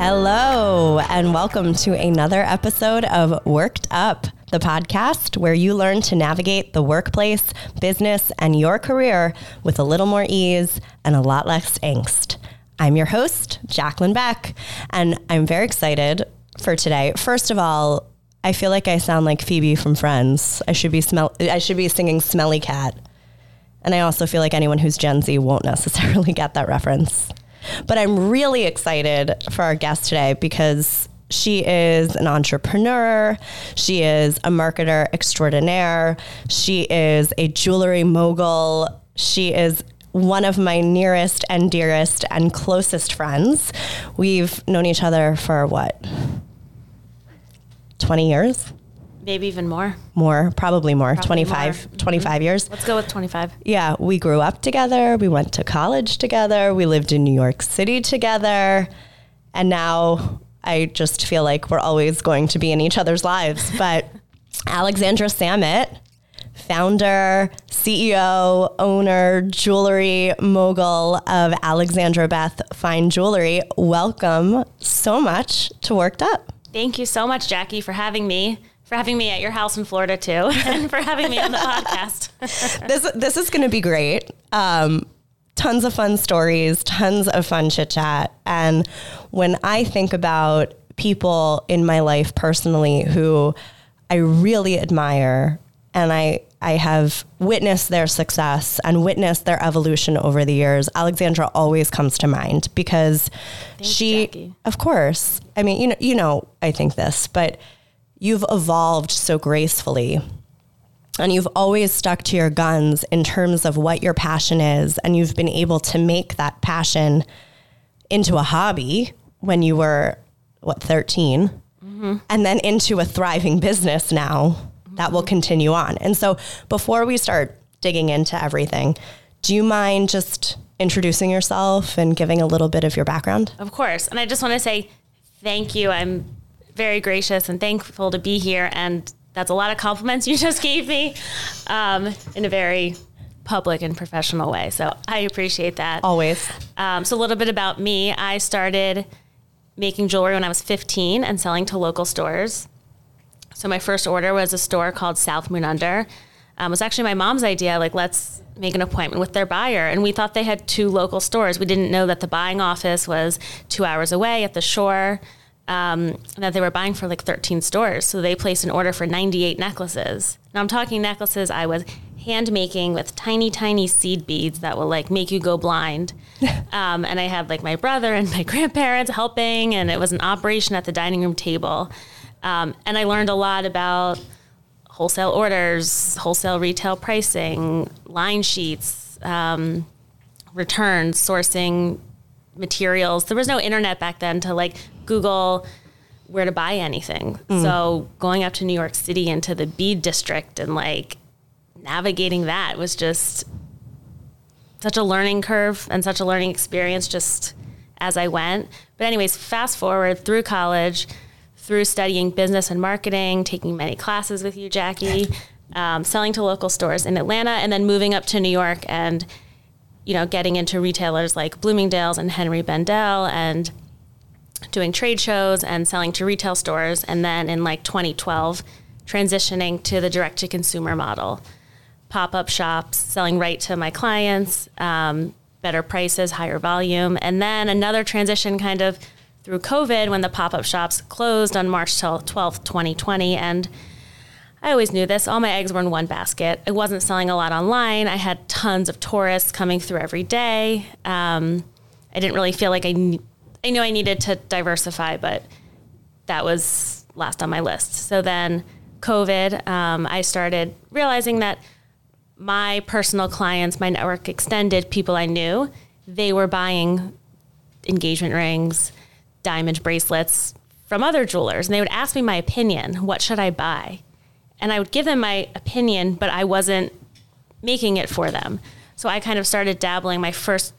Hello, and welcome to another episode of Worked Up, the podcast where you learn to navigate the workplace, business, and your career with a little more ease and a lot less angst. I'm your host, Jaclyn Beck, and I'm very excited for today. First of all, I feel like I sound like Phoebe from Friends. I should be smell I should be singing Smelly Cat. And I also feel like anyone who's Gen Z won't necessarily get that reference. But I'm really excited for our guest today because she is an entrepreneur. She is a marketer extraordinaire. She is a jewelry mogul. She is one of my nearest and dearest and closest friends. We've known each other for what? 20 years? Maybe even more. More, probably more, Probably 25, more. 25 years. Let's go with 25. Yeah, we grew up together. We went to college together. We lived in New York City together. And now I just feel like we're always going to be in each other's lives. But Alexandra Samit, founder, CEO, owner, jewelry mogul of Alexandra Beth Fine Jewelry, welcome so much to Worked Up. Thank you so much, Jackie, for having me. For having me at your house in Florida too, and for having me on the podcast. this this is going to be great. Um, tons of fun stories, tons of fun chit chat, and when I think about people in my life personally who I really admire, and I I have witnessed their success and witnessed their evolution over the years. Alexandra always comes to mind because Thanks, she, Jackie. of course, I mean, you know, you know, I think this, but you've evolved so gracefully and you've always stuck to your guns in terms of what your passion is and you've been able to make that passion into a hobby when you were what 13 mm-hmm. and then into a thriving business now that will mm-hmm. continue on. And so before we start digging into everything do you mind just introducing yourself and giving a little bit of your background? Of course. And I just want to say thank you. I'm very gracious and thankful to be here. And that's a lot of compliments you just gave me um, in a very public and professional way. So I appreciate that. always Um, so a little bit about me. I started making jewelry when I was 15 and selling to local stores. So my first order was a store called South Moon Under. Um, it was actually my mom's idea. Like, let's make an appointment with their buyer. And we thought they had two local stores. We didn't know that the buying office was two hours away at the shore. Um, that they were buying for like 13 stores. So they placed an order for 98 necklaces. Now I'm talking necklaces I was hand making with tiny, tiny seed beads that will like make you go blind. um, and I had like my brother and my grandparents helping, and it was an operation at the dining room table. Um, and I learned a lot about wholesale orders, wholesale retail pricing, line sheets, um, returns, sourcing materials. There was no internet back then to like Google where to buy anything. So going up to New York City into the bead district and like navigating that was just such a learning curve and such a learning experience just as I went. But anyways, fast forward through college, through studying business and marketing, taking many classes with you, Jackie, um, selling to local stores in Atlanta, and then moving up to New York and you know getting into retailers like Bloomingdale's and Henri Bendel and doing trade shows and selling to retail stores, and then in like 2012, transitioning to the direct to consumer model pop up shops, selling right to my clients, um, better prices, higher volume. And then another transition kind of through COVID when the pop up shops closed on March 12th, 2020. And I always knew this. All my eggs were in one basket. I wasn't selling a lot online. I had tons of tourists coming through every day. Um, I didn't really feel like I, I knew I needed to diversify, but that was last on my list. So then, COVID, um, I started realizing that my personal clients, my network extended, people I knew, they were buying engagement rings, diamond bracelets from other jewelers. And they would ask me my opinion what should I buy? And I would give them my opinion, but I wasn't making it for them. So I kind of started dabbling. My first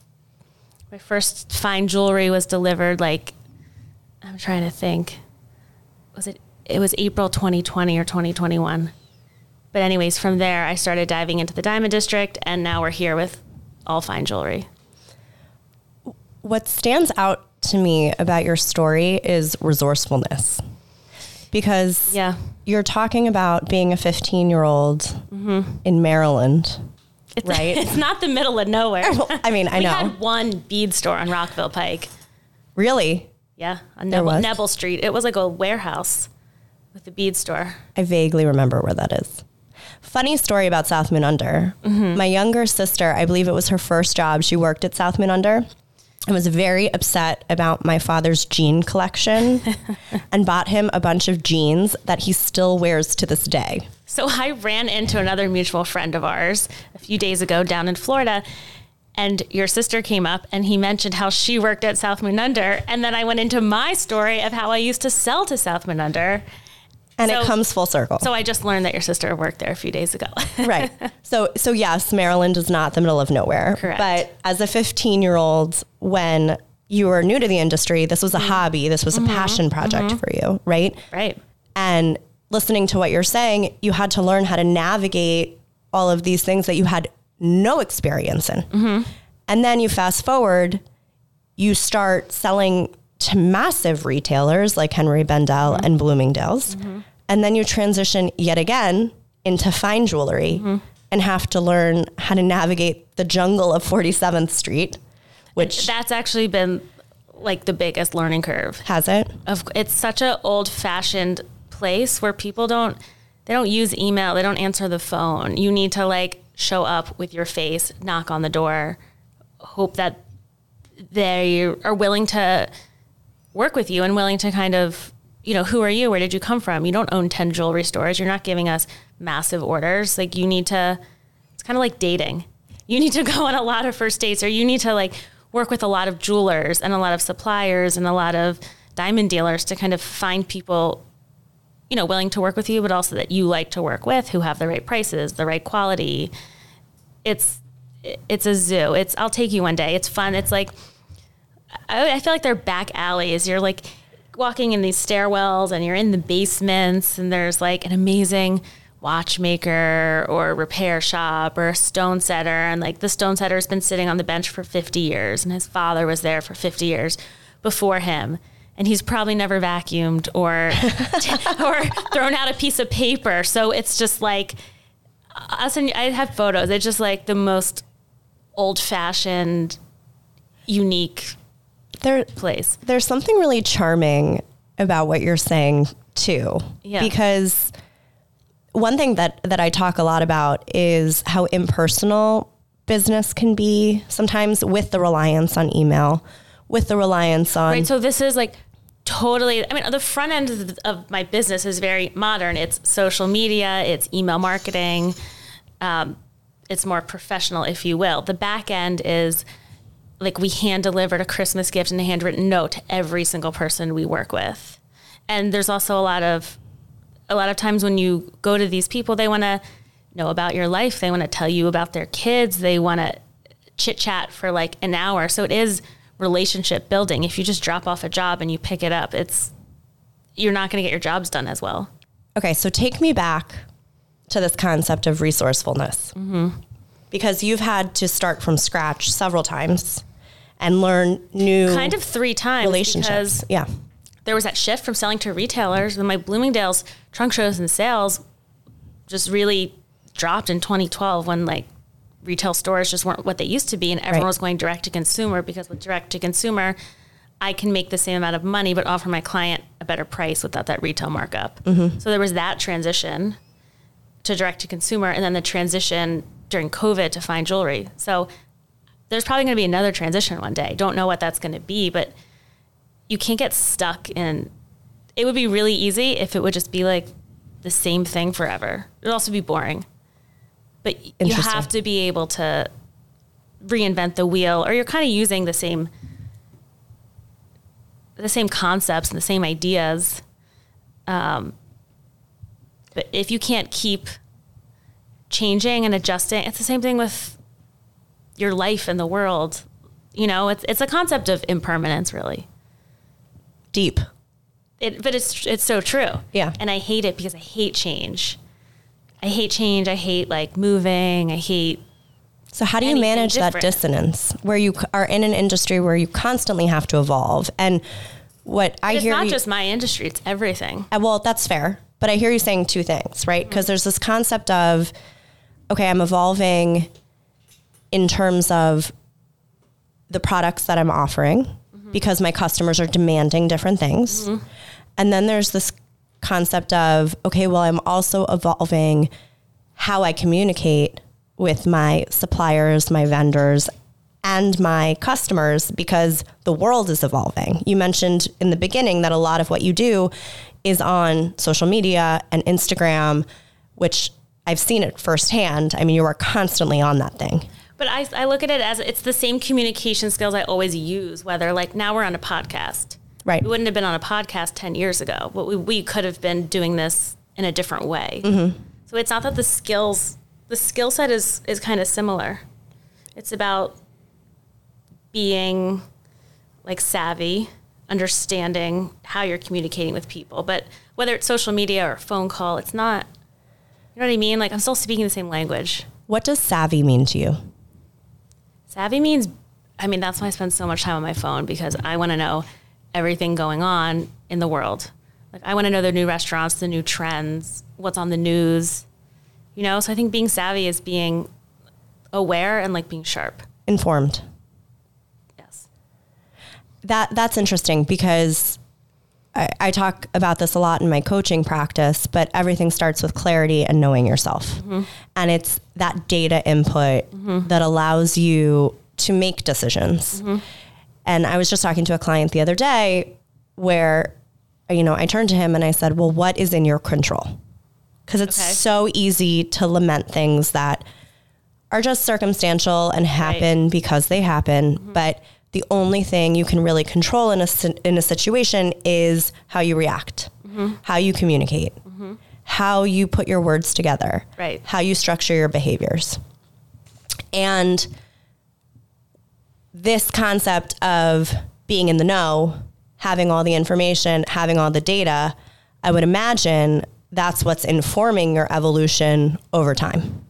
my first fine jewelry was delivered like I'm trying to think. Was it it was April 2020 or 2021. But anyways, from there I started diving into the diamond district and now we're here with all fine jewelry. what stands out to me about your story is resourcefulness. Because Yeah. you're talking about being a 15 year old mm-hmm. in Maryland, It's, Right. It's not the middle of nowhere. Oh, I mean, I we know. had one bead store on Rockville Pike. Really? Yeah, on. Nebel Street. It was like a warehouse with a bead store. I vaguely remember where that is. Funny story about South Moon Under. Mm-hmm. My younger sister, I believe it was her first job, she worked at South Moon Under and was very upset about my father's jean collection and bought him a bunch of jeans that he still wears to this day. So I ran into another mutual friend of ours a few days ago down in Florida. And your sister came up and he mentioned how she worked at South Moon Under. And then I went into my story of how I used to sell to South Moon Under. And So- it comes full circle. So I just learned that your sister worked there a few days ago. right. So so yes, Maryland is not the middle of nowhere. Correct. But as a 15 year old, when you were new to the industry, this was a mm-hmm. hobby. This was a mm-hmm. passion project mm-hmm. for you, right? right. And listening to what you're saying, you had to learn how to navigate all of these things that you had no experience in. Mm-hmm. And then you fast forward, you start selling to massive retailers like Henri Bendel mm-hmm. and Bloomingdale's. Mm-hmm. And then you transition yet again into fine jewelry and have to learn how to navigate the jungle of 47th Street, which That's actually been like the biggest learning curve. has it. of it's such an old fashioned place where people don't they don't use email they don't answer the phone. You need to like show up with your face knock on the door hope that they are willing to work with you and willing to kind of you know who are you? Where did you come from? You don't own 10 jewelry stores. You're not giving us massive orders. Like you need to it's kind of like dating. You need to go on a lot of first dates or you need to like work with a lot of jewelers and a lot of suppliers and a lot of diamond dealers to kind of find people you know willing to work with you but also that you like to work with who have the right prices the right quality. It's it's a zoo. It's i'll take you one day. It's fun. It's like I, I feel like they're back alleys. You're like walking in these stairwells and you're in the basements and there's like an amazing watchmaker or repair shop or a stone setter. And like the stone setter has been sitting on the bench for 50 years and his father was there for 50 years before him and he's probably never vacuumed or or thrown out a piece of paper so it's just like us and I have photos it's just like the most old fashioned unique There, place there's something really charming about what you're saying too. Yeah. Because one thing that that I talk a lot about is how impersonal business can be sometimes with the reliance on email, with the reliance on Right. So this is like totally. I mean, the front end of, of my business is very modern. It's social media. It's email marketing. Um, it's more professional, if you will. The back end is like we hand delivered a Christmas gift and a handwritten note to every single person we work with. And there's also a lot of a lot of times when you go to these people, they want to know about your life. They want to tell you about their kids. They want to chit chat for like an hour. So it is relationship building. If you just drop off a job and you pick it up, it's you're not going to get your jobs done as well. Okay, so take me back to this concept of resourcefulness. Mm-hmm. Because you've had to start from scratch several times and learn new Kind of three times relationships. Yeah. there was that shift from selling to retailers and my Bloomingdale's trunk shows and sales just really dropped in 2012 when like retail stores just weren't what they used to be and everyone Right. was going direct to consumer because with direct to consumer I can make the same amount of money but offer my client a better price without that retail markup. Mm-hmm. So there was that transition to direct to consumer and then the transition during COVID to fine jewelry. So there's probably going to be another transition one day. Don't know what that's going to be, but you can't get stuck in it would be really easy if it would just be like the same thing forever. It would also be boring. But you have to be able to reinvent the wheel or you're kind of using the same the same concepts and the same ideas. Um, but if you can't keep changing and adjusting, it's the same thing with your life and the world. You know, it's it's a concept of impermanence, really. Deep. It, but it's it's so true. Yeah. And I hate it because I hate change. I hate change. I hate like moving. I hate So how do you manage that dissonance where you are in an industry where you constantly have to evolve? And what I It's hear not you, just my industry; it's everything. Uh, well, that's fair. But I hear you saying two things, right? Mm-hmm. Because there's this concept of, okay, I'm evolving in terms of the products that I'm offering mm-hmm. because my customers are demanding different things. Mm-hmm. And then there's this concept of, okay, well, I'm also evolving how I communicate with my suppliers, my vendors, and my customers because the world is evolving. You mentioned in the beginning that a lot of what you do is on social media and Instagram, which I've seen it firsthand. I mean, you are constantly on that thing. But I, I look at it as it's the same communication skills I always use. Whether like now we're on a podcast, Right. We wouldn't have been on a podcast ten years ago, but we, we could have been doing this in a different way. Mm-hmm. So it's not that the skills, the skill set is is kind of similar. It's about being like savvy, understanding how you're communicating with people. But whether it's social media or a phone call, it's not. You know what I mean? Like I'm still speaking the same language. What does savvy mean to you? Savvy means, I mean, that's why I spend so much time on my phone because I want to know everything going on in the world. Like, I want to know the new restaurants, the new trends, what's on the news, you know? So I think being savvy is being aware and like being sharp. Informed. Yes. that that's interesting because I, I talk about this a lot in my coaching practice, but everything starts with clarity and knowing yourself. Mm-hmm. And it's that data input mm-hmm. that allows you to make decisions. Mm-hmm. And I was just talking to a client the other day where, you know, I turned to him and I said, Well, what is in your control? Because it's Okay. so easy to lament things that are just circumstantial and happen because they happen. Mm-hmm. But the only thing you can really control in a in a situation is how you react, mm-hmm. how you communicate, mm-hmm. how you put your words together, Right. how you structure your behaviors, and this concept of being in the know, having all the information, having all the data. I would imagine that's what's informing your evolution over time.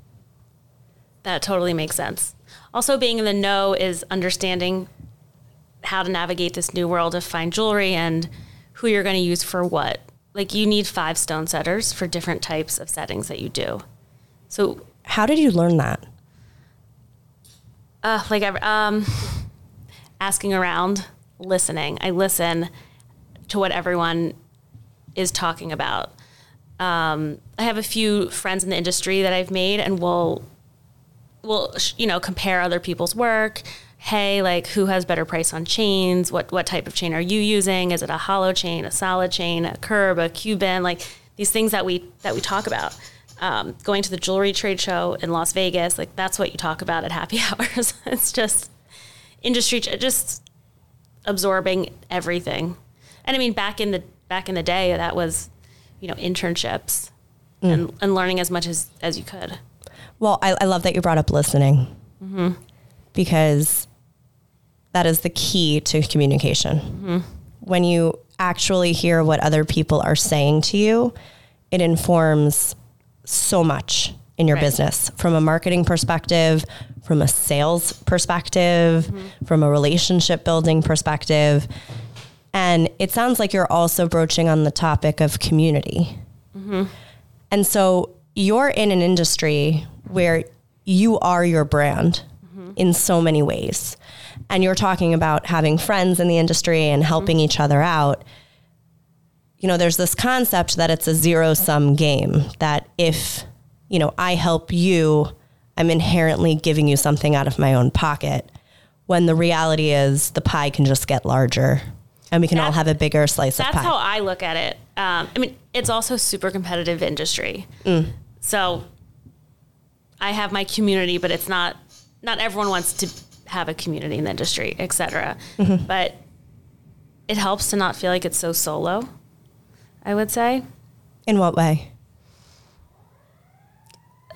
That totally makes sense. Also, being in the know is understanding how to navigate this new world of fine jewelry and who you're going to use for what. Like, you need five stone setters for different types of settings that you do. So, How did you learn that? uh, like, um, asking around, listening. I listen to what everyone is talking about. Um, I have a few friends in the industry that I've made, and we'll we'll you know compare other people's work. Hey, like who has better price on chains? What what type of chain are you using? Is it a hollow chain, a solid chain, a curb, a Cuban? Like these things that we that we talk about. Um, going to the jewelry trade show in Las Vegas, like that's what you talk about at happy hours. it's just industry, just absorbing everything. And I mean, back in the back in the day, that was you know internships mm. and, and learning as much as as you could. Well, I, I love that you brought up listening mm-hmm. because that is the key to communication. Mm-hmm. When you actually hear what other people are saying to you, it informs so much in your Right. business from a marketing perspective, from a sales perspective, mm-hmm. from a relationship building perspective. And it sounds like you're also broaching on the topic of community. Mm-hmm. And so you're in an industry where you are your brand mm-hmm. in so many ways. And you're talking about having friends in the industry and helping each other out. You know, there's this concept that it's a zero sum game, that if, you know, I help you, I'm inherently giving you something out of my own pocket. When the reality is the pie can just get larger and we can all have a bigger slice of pie. That's how I look at it. Um, I mean, it's also super competitive industry. So I have my community, but it's not not everyone wants to have a community in the industry, et cetera. But it helps to not feel like it's so solo. I would say, in what way?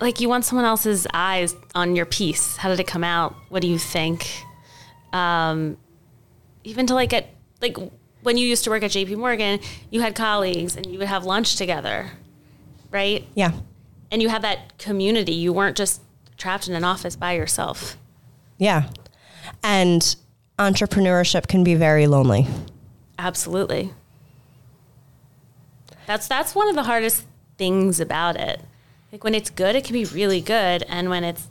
Like you want someone else's eyes on your piece. How did it come out? What do you think? Um, even to like at like when you used to work at JP Morgan, you had colleagues and you would have lunch together, right? Yeah. And you had that community. You weren't just trapped in an office by yourself. Yeah. And entrepreneurship can be very lonely. Absolutely. That's that's one of the hardest things about it. Like when it's good, it can be really good, and when it's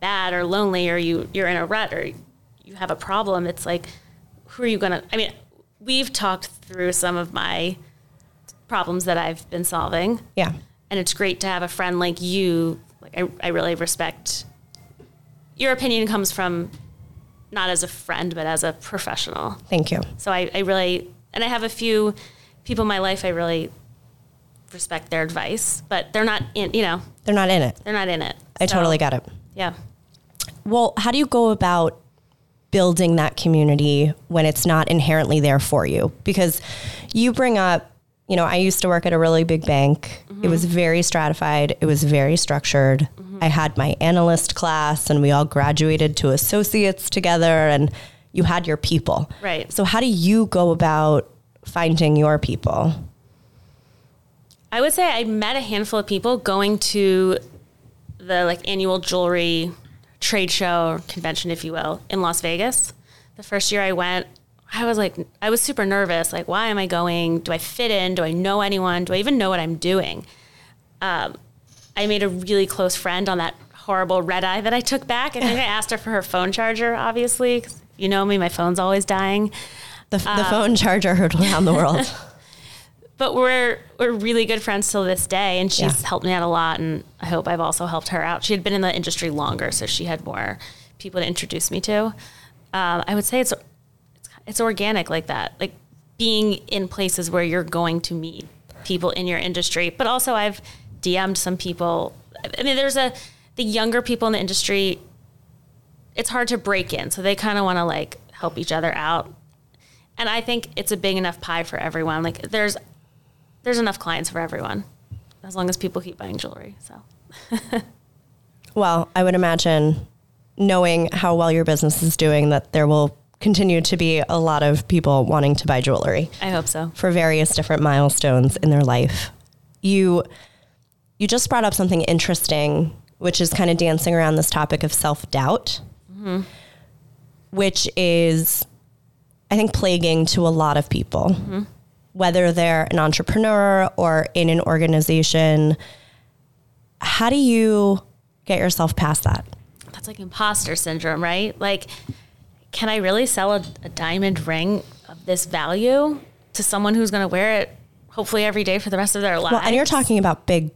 bad or lonely or you you're in a rut or you have a problem, it's like who are you going to I mean, we've talked through some of my problems that I've been solving. Yeah. And it's great to have a friend like you. Like I, I really respect your opinion comes from not as a friend, but as a professional. Thank you. So I, I really, and I have a few people in my life I really respect their advice, but they're not in, you know, They're not in it. they're not in it. I So, totally get it. Yeah. Well, how do you go about building that community when it's not inherently there for you? Because you bring up, you know, I used to work at a really big bank. It was mm-hmm. very stratified, it was very structured. Mm-hmm. I had my analyst class and we all graduated to associates together and you had your people. Right. So how do you go about finding your people? I would say I met a handful of people going to the like annual jewelry trade show or convention, if you will, in Las Vegas. The first year I went, I was like, I was super nervous. Like, why am I going? Do I fit in? Do I know anyone? Do I even know what I'm doing? Um, I made a really close friend on that horrible red eye that I took back. I think I asked her for her phone charger, obviously. you know me, my phone's always dying. The, the phone charger heard around the world. but we're we're really good friends till this day and she's Yeah. helped me out a lot and i hope i've also helped her out. She had been in the industry longer so she had more people to introduce me to. Um, i would say it's, it's it's organic like that like being in places where you're going to meet people in your industry. But also i've dm'd some people. I mean there's a the younger people in the industry it's hard to break in so they kind of want to like help each other out. And I think it's a big enough pie for everyone. Like there's there's enough clients for everyone, as long as people keep buying jewelry. So Well, I would imagine knowing how well your business is doing that there will continue to be a lot of people wanting to buy jewelry I hope so. for various different milestones in their life. You you just brought up something interesting, which is kind of dancing around this topic of self-doubt. Mm-hmm. Which is I think plaguing to a lot of people. Mm-hmm. Whether they're an entrepreneur or in an organization, how do you get yourself past that? That's like imposter syndrome, right? Like, can I really sell a, a diamond ring of this value to someone who's going to wear it hopefully every day for the rest of their life? Well, and you're talking about big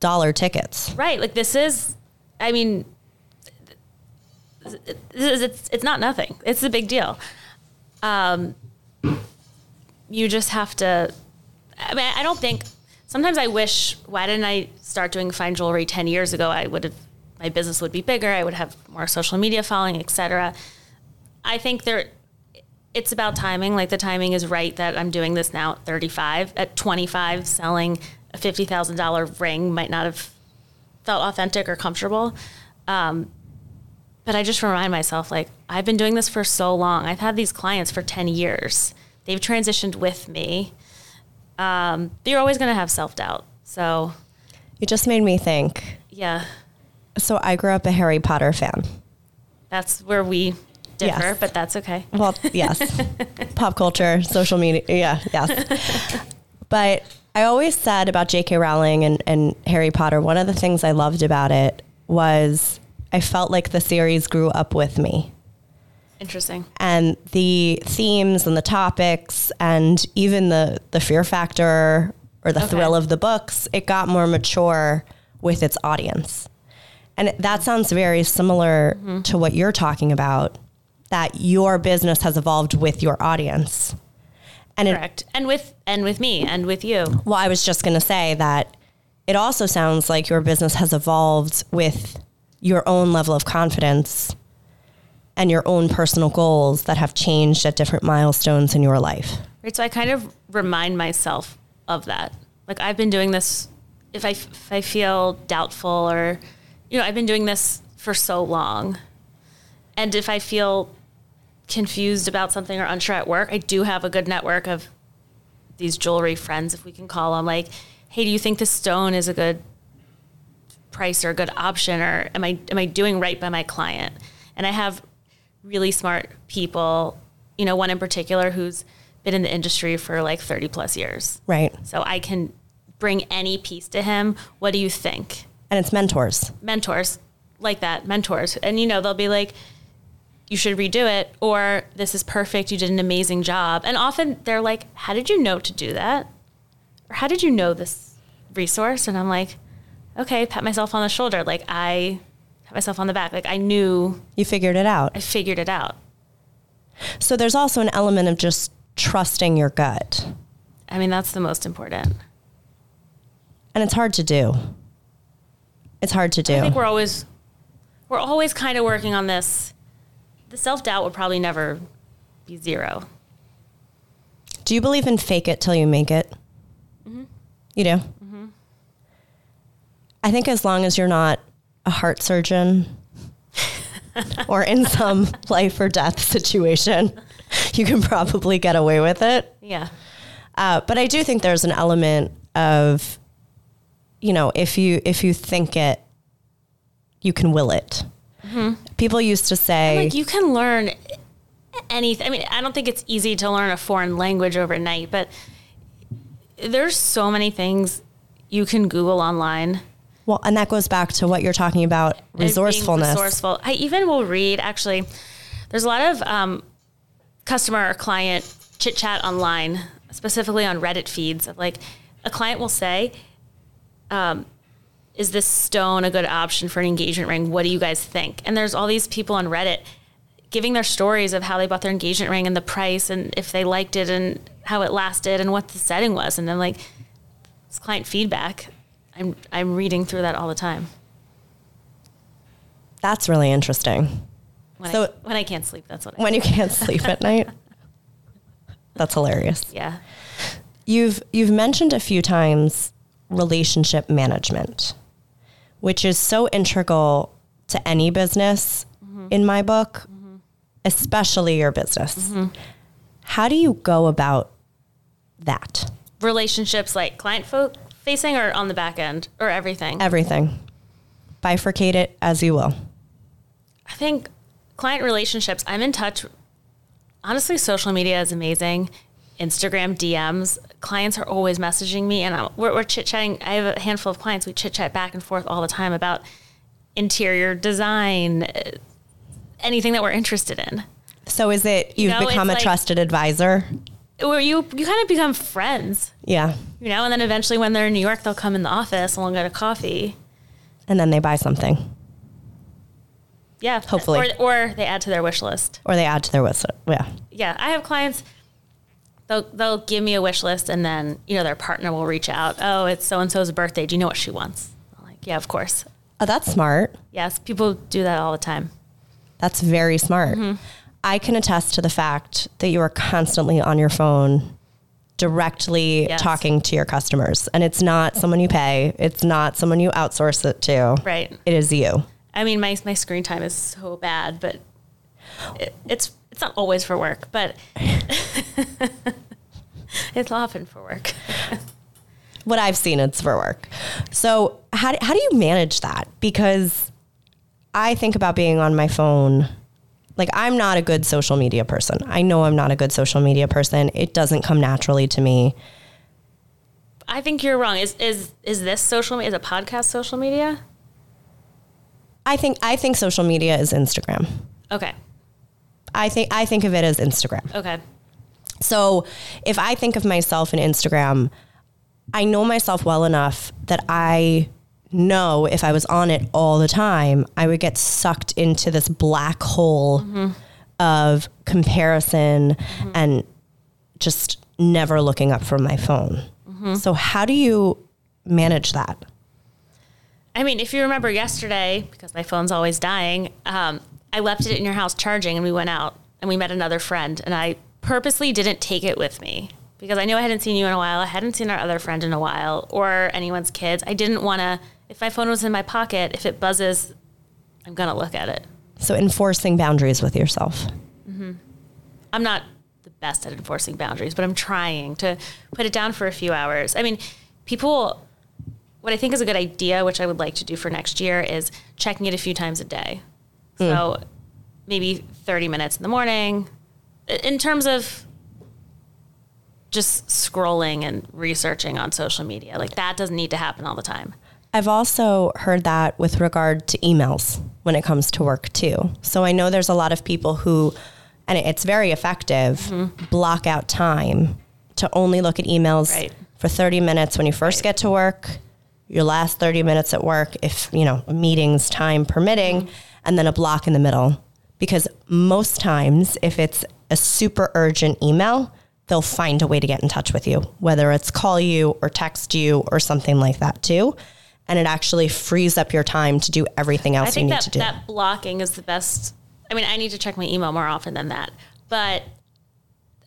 dollar tickets. right? Like this is, I mean, this is, it's it's not nothing. It's a big deal. Um, you just have to. I mean, I don't think. Sometimes I wish. Why didn't I start doing fine jewelry ten years ago? I would have. My business would be bigger. I would have more social media following, etc. I think there. It's about timing. Like the timing is right that I'm doing this now at 35. At 25, selling a fifty thousand dollar ring might not have felt authentic or comfortable. Um, but I just remind myself, like, I've been doing this for so long. I've had these clients for 10 years. They've transitioned with me. Um, you're always going to have self doubt. So, You just made me think. yeah, So I grew up a Harry Potter fan. that's where we differ, Yes. but that's okay. Well, yes. Pop culture, social media. Yeah, yes. But I always said about J.K. Rowling and, and Harry Potter, one of the things I loved about it was I felt like the series grew up with me. Interesting. and the themes and the topics and even the the fear factor or the Okay. thrill of the books it got more mature with its audience and that sounds very similar mm-hmm. to what you're talking about that your business has evolved with your audience and it, Correct. And with and with me and with you. well i was just going to say that it also sounds like your business has evolved with your own level of confidence and your own personal goals that have changed at different milestones in your life. Right. So I kind of remind myself of that. Like I've been doing this. If I if I feel doubtful or, you know, I've been doing this for so long, and if I feel confused about something or unsure at work, I do have a good network of these jewelry friends, if we can call them. Like, hey, do you think this stone is a good price or a good option or am I am I doing right by my client? And I have really smart people, you know, one in particular who's been in the industry for like 30 plus years. Right. So I can bring any piece to him. What do you think? And it's mentors. Mentors like that, mentors. And you know, they'll be like, you should redo it, or this is perfect, you did an amazing job. And often they're like, How did you know to do that? Or how did you know this resource? And I'm like, Okay, pat myself on the shoulder. Like I pat myself on the back. Like I knew You figured it out. I figured it out. So there's also an element of just trusting your gut. I mean, that's the most important. And it's hard to do. It's hard to do. I think we're always we're always kind of working on this. The self doubt would probably never be zero. Do you believe in fake it till you make it? Mm-hmm. You do? Mm-hmm. I think as long as you're not a heart surgeon or in some life or death situation, you can probably get away with it. Yeah. Uh, but I do think there's an element of, you know, if you if you think it, you can will it. People used to say, Like you can learn anything. I mean, I don't think it's easy to learn a foreign language overnight, but there's so many things you can Google online. Well, and that goes back to what you're talking about resourcefulness. Resourceful. I even will read actually. There's a lot of um, customer or client chit chat online, specifically on Reddit feeds. Of like, a client will say, um, "Is this stone a good option for an engagement ring? What do you guys think?" And there's all these people on Reddit giving their stories of how they bought their engagement ring and the price and if they liked it and how it lasted and what the setting was. And then like, it's client feedback. I'm I'm reading through that all the time. That's really interesting. When, So- I, when I can't sleep, that's what I When you can't sleep at night. That's hilarious. Yeah. You've you've mentioned a few times relationship management, which is so integral to any business mm-hmm. in my book, mm-hmm. especially your business. Mm-hmm. How do you go about that? Relationships like client fo- facing or on the back end or everything. Everything. Bifurcate it as you will. I think client relationships, I'm in touch. Honestly, social media is amazing. Instagram DMs, clients are always messaging me, and I'm, we're, we're chit chatting. I have a handful of clients. We chit chat back and forth all the time about interior design, uh, anything that we're interested in. So is it you've know, become a like- trusted advisor? Where you you kind of become friends, Yeah. you know, and then eventually when they're in New York, they'll come in the office and we'll get a coffee. And then they buy something Yeah, Hopefully. or, or they add to their wish list. or they add to their wish list. Yeah. yeah, I have clients. They'll they'll give me a wish list, and then you know their partner will reach out. Oh, it's so and so's birthday. Do you know what she wants? I'm like, yeah, of course. Oh, that's smart. Yes, people do that all the time. That's very smart. Mm-hmm. I can attest to the fact that you are constantly on your phone directly Yes. talking to your customers. And it's not someone you pay, it's not someone you outsource it to. Right. It is you. I mean, my my screen time is so bad, but it, it's it's not always for work, but it's often for work. What I've seen, it's for work. So, how do, how do you manage that? Because I think about being on my phone. Like, I'm not a good social media person. I know I'm not a good social media person. It doesn't come naturally to me. I think you're wrong. Is is is this social media? Is a podcast social media? I think I think social media is Instagram. Okay. I think I think of it as Instagram. Okay. So if I think of myself in Instagram, I know myself well enough that I know if I was on it all the time, I would get sucked into this black hole of comparison and just never looking up from my phone. So how do you manage that? I mean, if you remember yesterday, because my phone's always dying, um, I left it in your house charging and we went out and we met another friend. And I purposely didn't take it with me because I knew I hadn't seen you in a while. I hadn't seen our other friend in a while or anyone's kids. I didn't want to, if my phone was in my pocket, if it buzzes, I'm going to look at it. So enforcing boundaries with yourself. Mm-hmm. I'm not the best at enforcing boundaries, but I'm trying to put it down for a few hours. I mean, people what I think is a good idea, which I would like to do for next year, is checking it a few times a day. Hmm. So maybe 30 minutes in the morning. In terms of just scrolling and researching on social media, like that doesn't need to happen all the time. I've also heard that with regard to emails when it comes to work too. So I know there's a lot of people who, and it's very effective, Mm-hmm. block out time to only look at emails Right. for 30 minutes when you first get to work, your last 30 minutes at work, if, you know, meetings, time permitting, Mm-hmm. and then a block in the middle. Because most times, if it's a super urgent email, they'll find a way to get in touch with you, whether it's call you or text you or something like that too. And it actually frees up your time to do everything else I you need that to do. that blocking is the best. I mean, I need to check my email more often than that, but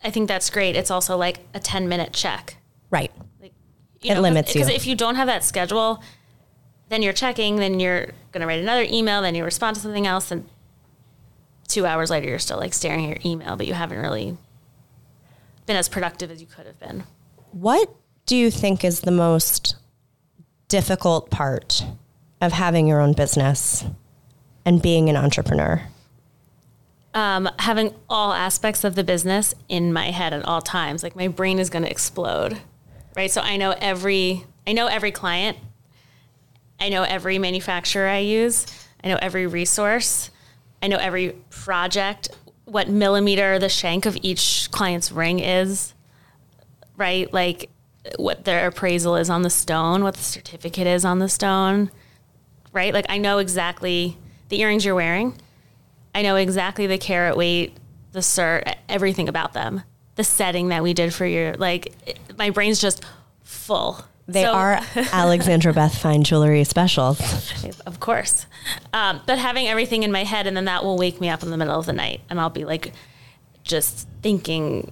I think that's great. It's also like a 10 minute check. right. Like, you It limits you. Because if you don't have that schedule, then you're checking, then you're going to write another email, then you respond to something else, and two hours later, you're still like staring at your email, but you haven't really been as productive as you could have been. What do you think is the most difficult part of having your own business and being an entrepreneur? um, having all aspects of the business in my head at all times. Like my brain is going to explode, right? So I know every I know every client. I know every manufacturer I use. I know every resource. I know every project. What millimeter the shank of each client's ring is, right? Like what their appraisal is on the stone, what the certificate is on the stone, right? Like I know exactly the earrings you're wearing. I know exactly the carat weight, the cert, everything about them. The setting that we did for your like, it- my brain's just full. They So- are Alexandra Beth Fine Jewelry Specials. of course. Um, but having everything in my head, and then that will wake me up in the middle of the night, and I'll be like, just thinking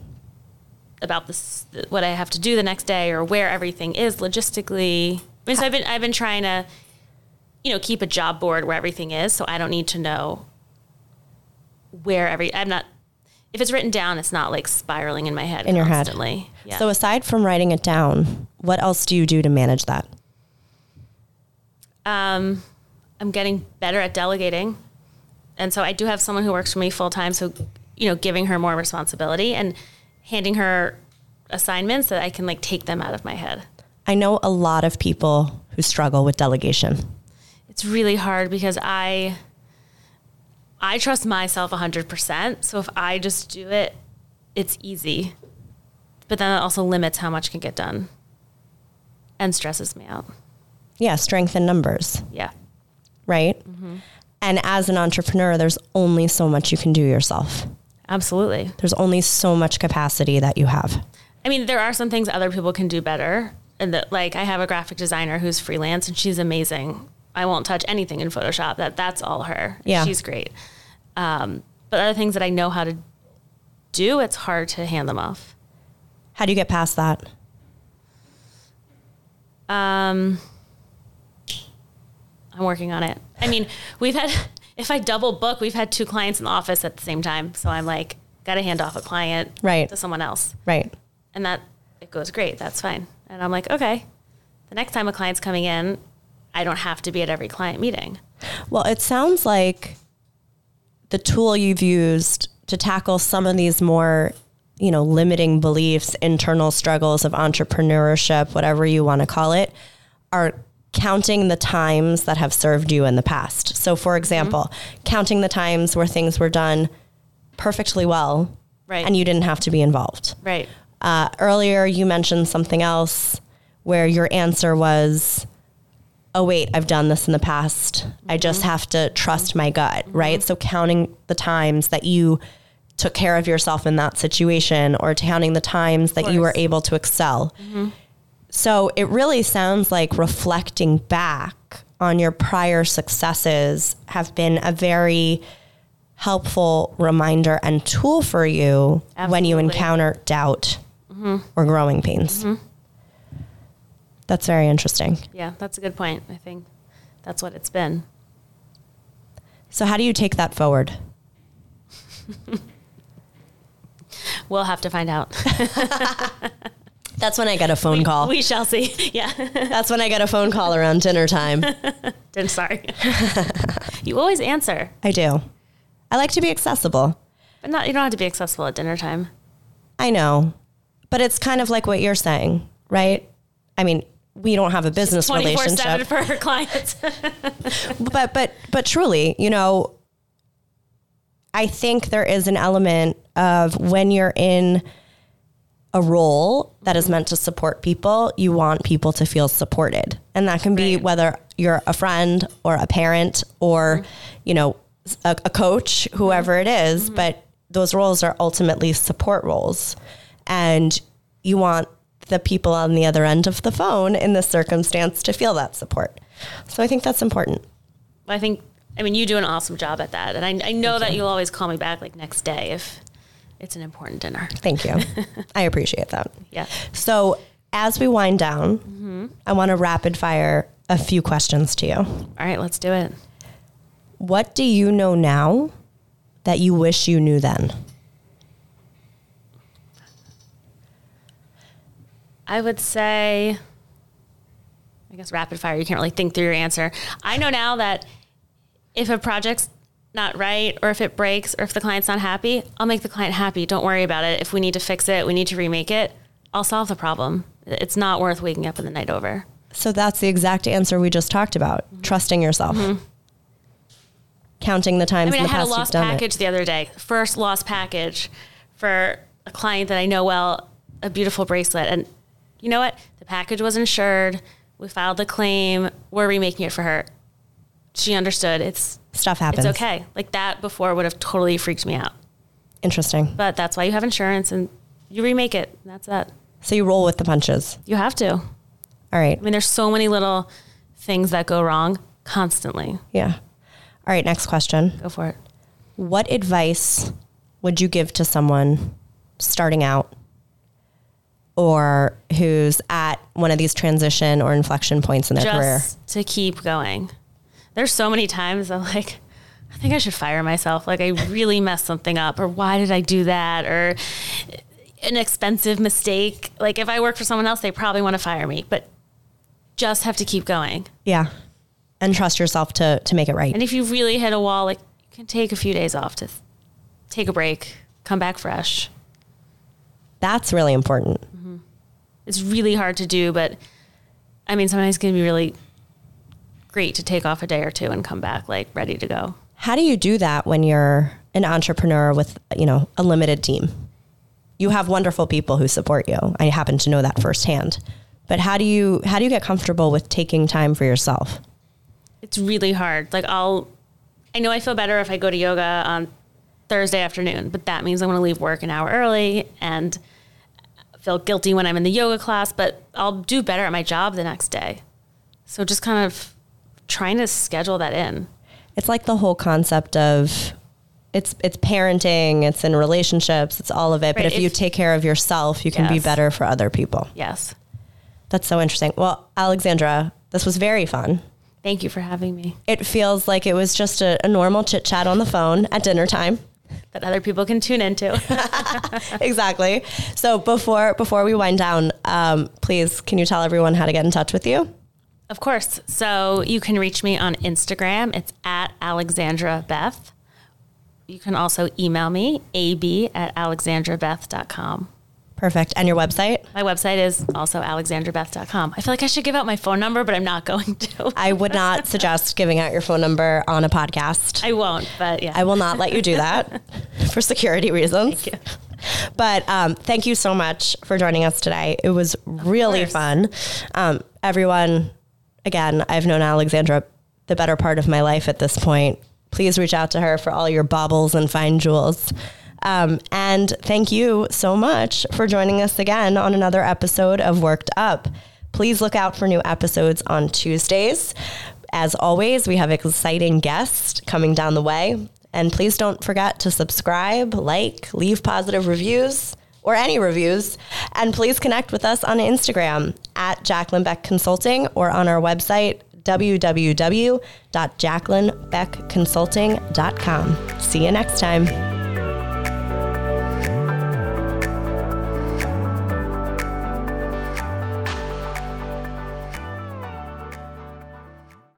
about this, what I have to do the next day, or where everything is logistically. I mean, so I've been I've been trying to, you know, keep a job board where everything is, so I don't need to know where every. I'm not. If it's written down, it's not like spiraling in my head In your head. Yeah. So, aside from writing it down, what else do you do to manage that? um, I'm getting better at delegating. And so I do have someone who works for me full time. So, you know, giving her more responsibility and handing her assignments that I can like take them out of my head. I know a lot of people who struggle with delegation. It's really hard because I I trust myself 100%. So if I just do it, it's easy. But then it also limits how much can get done and stresses me out. Yeah, strength in numbers, Yeah. right? Mm-hmm. And as an entrepreneur, there's only so much you can do yourself. Absolutely. There's only so much capacity that you have. I mean, there are some things other people can do better. And that, like, I have a graphic designer who's freelance, and she's amazing. I won't touch anything in Photoshop. That that's all her. Yeah. she's great. Um, but other things that I know how to do, it's hard to hand them off. How do you get past that? Um, I'm working on it. I mean, we've had if I double book, we've had two clients in the office at the same time. So I'm like, got to hand off a client Right. to someone else. Right. and that it goes great that's fine and i'm like okay the next time a client's coming in i don't have to be at every client meeting Well, it sounds like the tool you've used to tackle some of these more, you know, limiting beliefs, internal struggles of entrepreneurship, whatever you want to call it, are counting the times that have served you in the past. So, for mm-hmm. example, counting the times where things were done perfectly well Right. and you didn't have to be involved. right Uh, earlier, you mentioned something else where your answer was, oh, wait, I've done this in the past. I mm-hmm. just have to trust my gut, mm-hmm. right? So, counting the times that you took care of yourself in that situation or counting the times that you were able to excel. So, it really sounds like reflecting back on your prior successes have been a very helpful reminder and tool for you when you encounter doubt mm-hmm. or growing pains. Mm-hmm. That's very interesting. yeah that's a good point i think that's what it's been So, how do you take that forward? we'll have to find out That's when I got a phone call. We shall see. Yeah. That's when I got a phone call around dinner time. Then sorry. you always answer, I do. I like to be accessible. but not. You don't have to be accessible at dinner time. I know. But it's kind of like what you're saying, right? I mean, we don't have a business Twenty four relationship. for her clients. but but but truly, you know, I think there is an element of when you're in a role that is meant to support people, you want people to feel supported. And that can be Right. whether you're a friend or a parent or, you know, a, a coach, whoever it mm-hmm. is, but those roles are ultimately support roles. And you want the people on the other end of the phone in this circumstance to feel that support. So I think that's important. I think. I mean, you do an awesome job at that, and I, I know that you'll always call me back like next day if it's an important dinner. Thank you. I appreciate that. Yeah. So, as we wind down, mm-hmm. I want to rapid fire a few questions to you. All right, let's do it. What do you know now that you wish you knew then? I would say, I guess rapid fire, you can't really think through your answer. I know now that if a project's not right or if it breaks or if the client's not happy, I'll make the client happy. Don't worry about it. If we need to fix it, we need to remake it, I'll solve the problem. It's not worth waking up in the night over. So, that's the exact answer we just talked about trusting yourself, mm-hmm. counting the times I mean, in I the had a past you've lost done it. the other day. First lost package for a client that I know well, a beautiful bracelet. And you know what? The package was insured. We filed the claim. We're remaking it for her. She understood. It's. Stuff happens. it's okay. Like that before would have totally freaked me out. Interesting. But that's why you have insurance and you remake it. That's that. So, you roll with the punches. You have to. All right. I mean, there's so many little things that go wrong constantly. Yeah. All right. Next question. Go for it. What advice would you give to someone starting out or who's at one of these transition or inflection points in their career? just to keep going. There's so many times I'm like, I think I should fire myself. Like I really messed something up, or why did I do that, or an expensive mistake. Like if I work for someone else, they probably want to fire me, but just have to keep going. Yeah. And trust yourself to to make it right. And if you really hit a wall, like you can take a few days off to take a break, come back fresh. That's really important. Mm-hmm. It's really hard to do, but I mean, sometimes it can be really great to take off a day or two and come back like ready to go. How do you do that when you're an entrepreneur with, you know, a limited team? You have wonderful people who support you. I happen to know that firsthand. But how do you how do you get comfortable with taking time for yourself? it's really hard. Like I'll, I know I feel better if I go to yoga on Thursday afternoon, but that means I'm going to leave work an hour early and feel guilty when I'm in the yoga class. But I'll do better at my job the next day. So just kind of trying to schedule that in. It's like the whole concept of it's it's parenting, it's in relationships, it's all of it. But Right, if, you take care of yourself, you can be better for other people. Yes. That's so interesting. Well, Alexandra, this was very fun. Thank you for having me. It feels like it was just a, a normal chit chat on the phone at dinner time. That other people can tune into. exactly. So before before we wind down, um, please can you tell everyone how to get in touch with you? Of course. So you can reach me on Instagram. It's at Alexandra Beth. You can also email me, ab at alexandrabeth.com. Perfect. And your website? My website is also alexandrabeth.com. I feel like I should give out my phone number, but I'm not going to. I would not suggest giving out your phone number on a podcast. I won't, but yeah. I will not let you do that for security reasons. Thank you. But um, thank you so much for joining us today. It was really course. fun. Um, everyone, again, I've known Alexandra the better part of my life at this point. Please reach out to her for all your baubles and fine jewels. Um, and thank you so much for joining us again on another episode of Worked Up. Please look out for new episodes on Tuesdays. As always, we have exciting guests coming down the way. And please don't forget to subscribe, like, leave positive reviews or any reviews. And please connect with us on Instagram at Jaclyn Beck Consulting or on our website, www.jaclynbeckconsulting.com. See you next time.